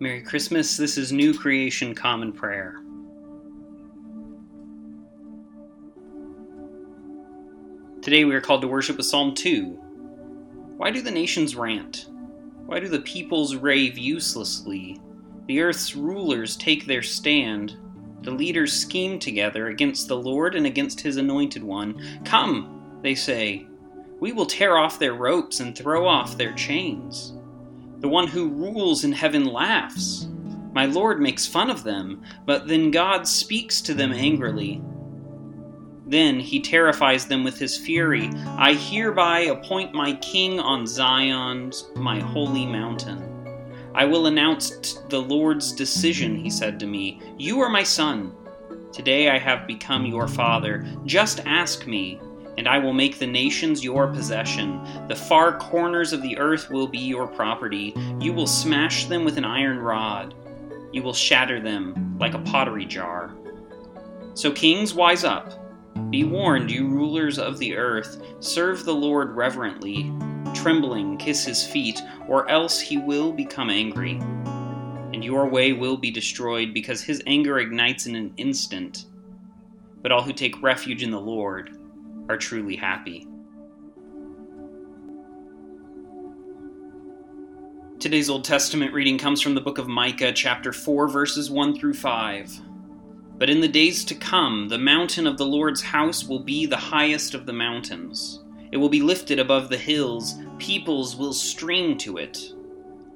Merry Christmas. This is New Creation Common Prayer. Today we are called to worship with Psalm 2. Why do the nations rant? Why do the peoples rave uselessly? The earth's rulers take their stand. The leaders scheme together against the Lord and against his anointed one. Come, they say, we will tear off their ropes and throw off their chains. The one who rules in heaven laughs. My Lord makes fun of them, but then God speaks to them angrily. Then he terrifies them with his fury. I hereby appoint my king on Zion's, my holy mountain. I will announce the Lord's decision, he said to me. You are my son. Today I have become your father. Just ask me, and I will make the nations your possession. The far corners of the earth will be your property. You will smash them with an iron rod. You will shatter them like a pottery jar. So, kings, wise up. Be warned, you rulers of the earth. Serve the Lord reverently. Trembling, kiss his feet, or else he will become angry. And your way will be destroyed, because his anger ignites in an instant. But all who take refuge in the Lord, are truly happy. Today's Old Testament reading comes from the book of Micah, chapter 4, verses 1 through 5. But in the days to come, the mountain of the Lord's house will be the highest of the mountains. It will be lifted above the hills, peoples will stream to it.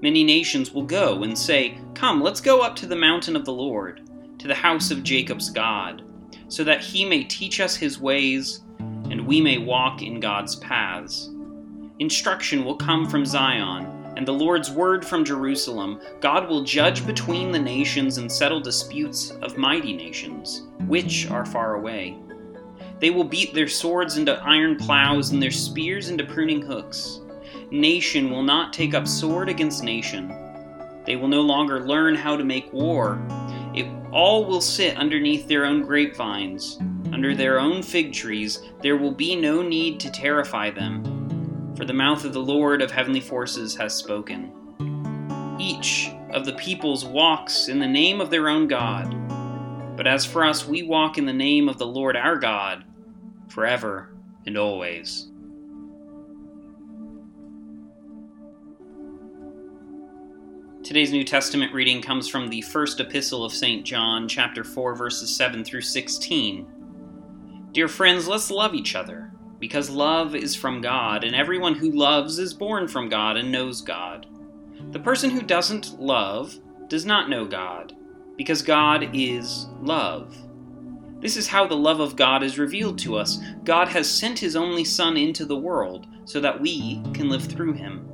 Many nations will go and say, Come, let's go up to the mountain of the Lord, to the house of Jacob's God, so that he may teach us his ways we may walk in God's paths. Instruction will come from Zion, and the Lord's word from Jerusalem. God will judge between the nations and settle disputes of mighty nations, which are far away. They will beat their swords into iron plows and their spears into pruning hooks. Nation will not take up sword against nation. They will no longer learn how to make war. It all will sit underneath their own grapevines under their own fig trees, there will be no need to terrify them, for the mouth of the Lord of heavenly forces has spoken. Each of the peoples walks in the name of their own God, but as for us, we walk in the name of the Lord our God, forever and always. Today's New Testament reading comes from the first epistle of St. John, chapter 4, verses 7 through 16. Dear friends, let's love each other, because love is from God, and everyone who loves is born from God and knows God. The person who doesn't love does not know God, because God is love. This is how the love of God is revealed to us. God has sent his only Son into the world so that we can live through him.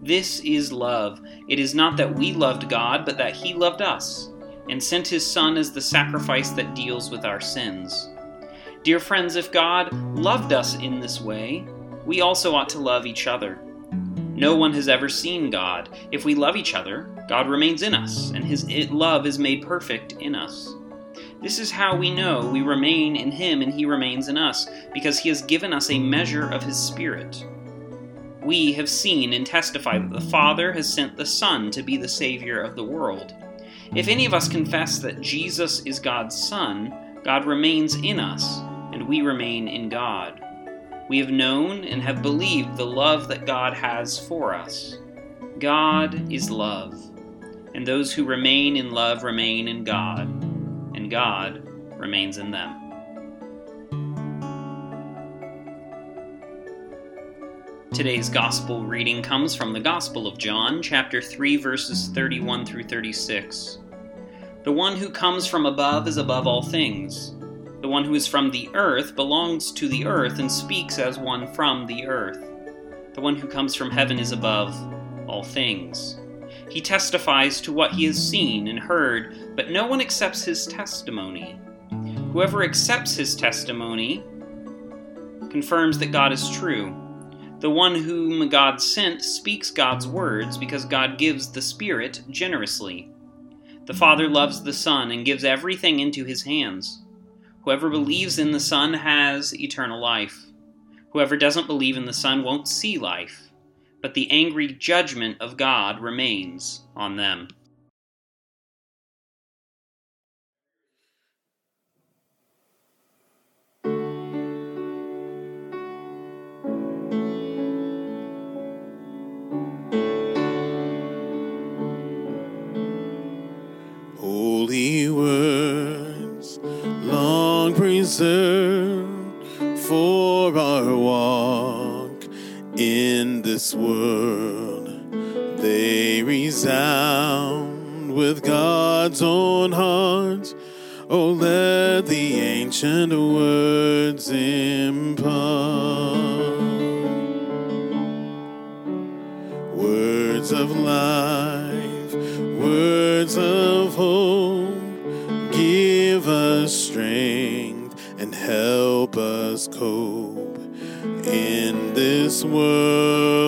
This is love. It is not that we loved God, but that he loved us, and sent his Son as the sacrifice that deals with our sins. Dear friends, if God loved us in this way, we also ought to love each other. No one has ever seen God. If we love each other, God remains in us, and his love is made perfect in us. This is how we know we remain in him and he remains in us, because he has given us a measure of his Spirit. We have seen and testify that the Father has sent the Son to be the Savior of the world. If any of us confess that Jesus is God's Son, God remains in us, and we remain in God. We have known and have believed the love that God has for us. God is love, and those who remain in love remain in God, and God remains in them. Today's gospel reading comes from the Gospel of John, chapter 3, verses 31 through 36. The one who comes from above is above all things. The one who is from the earth belongs to the earth and speaks as one from the earth. The one who comes from heaven is above all things. He testifies to what he has seen and heard, but no one accepts his testimony. Whoever accepts his testimony confirms that God is true. The one whom God sent speaks God's words because God gives the Spirit generously. The Father loves the Son and gives everything into his hands. Whoever believes in the Son has eternal life. Whoever doesn't believe in the Son won't see life, but the angry judgment of God remains on them. With God's own heart. Oh, let the ancient words impart words of life, words of hope. Give us strength and help us cope in this world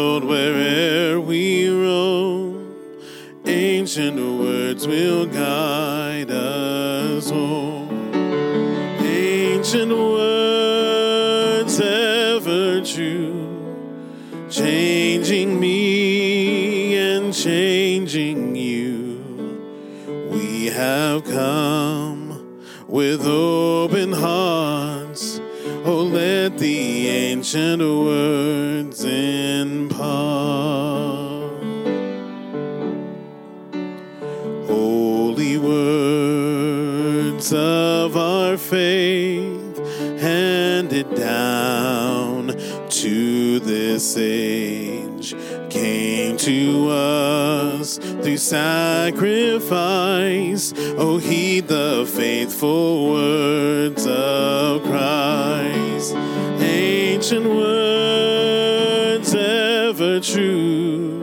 open hearts. Oh, let the ancient words impart. Through sacrifice. Oh, heed the faithful words of Christ. Ancient words ever true,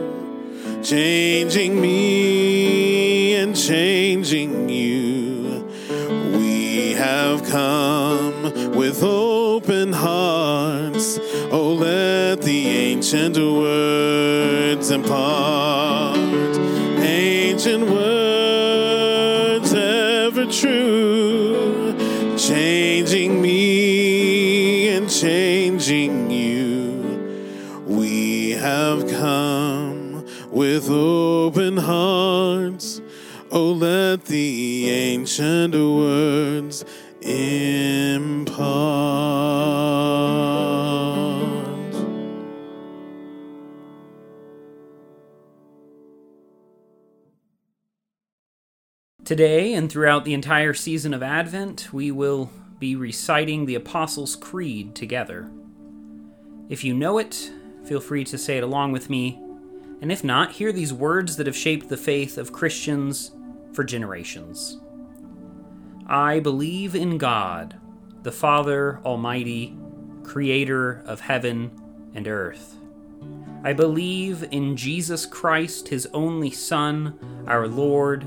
changing me and changing you. We have come with open hearts. Oh, let the ancient words impart. True, changing me and changing you. We have come with open hearts. Oh, let the ancient words impart. Today and throughout the entire season of Advent, we will be reciting the Apostles' Creed together. If you know it, feel free to say it along with me, and if not, hear these words that have shaped the faith of Christians for generations. I believe in God, the Father Almighty, creator of heaven and earth. I believe in Jesus Christ, his only Son, our Lord,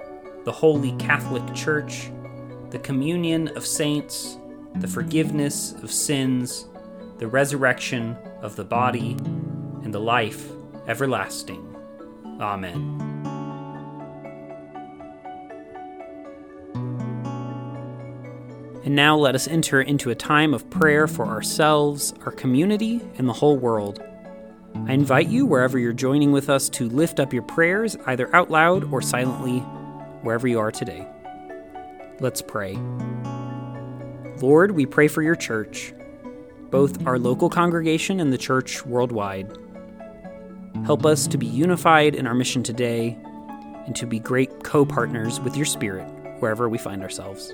the Holy Catholic Church, the communion of saints, the forgiveness of sins, the resurrection of the body, and the life everlasting. Amen. And now let us enter into a time of prayer for ourselves, our community, and the whole world. I invite you, wherever you're joining with us, to lift up your prayers either out loud or silently, wherever you are today. Let's pray. Lord, we pray for your church, both our local congregation and the church worldwide. Help us to be unified in our mission today and to be great co partners with your Spirit wherever we find ourselves.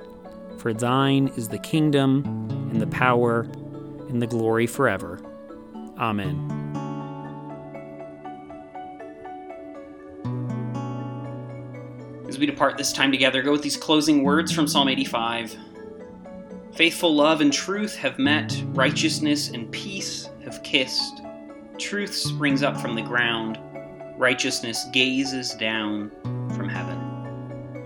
For thine is the kingdom, and the power, and the glory forever. Amen. As we depart this time together, go with these closing words from Psalm 85. Faithful love and truth have met, righteousness and peace have kissed. Truth springs up from the ground, righteousness gazes down.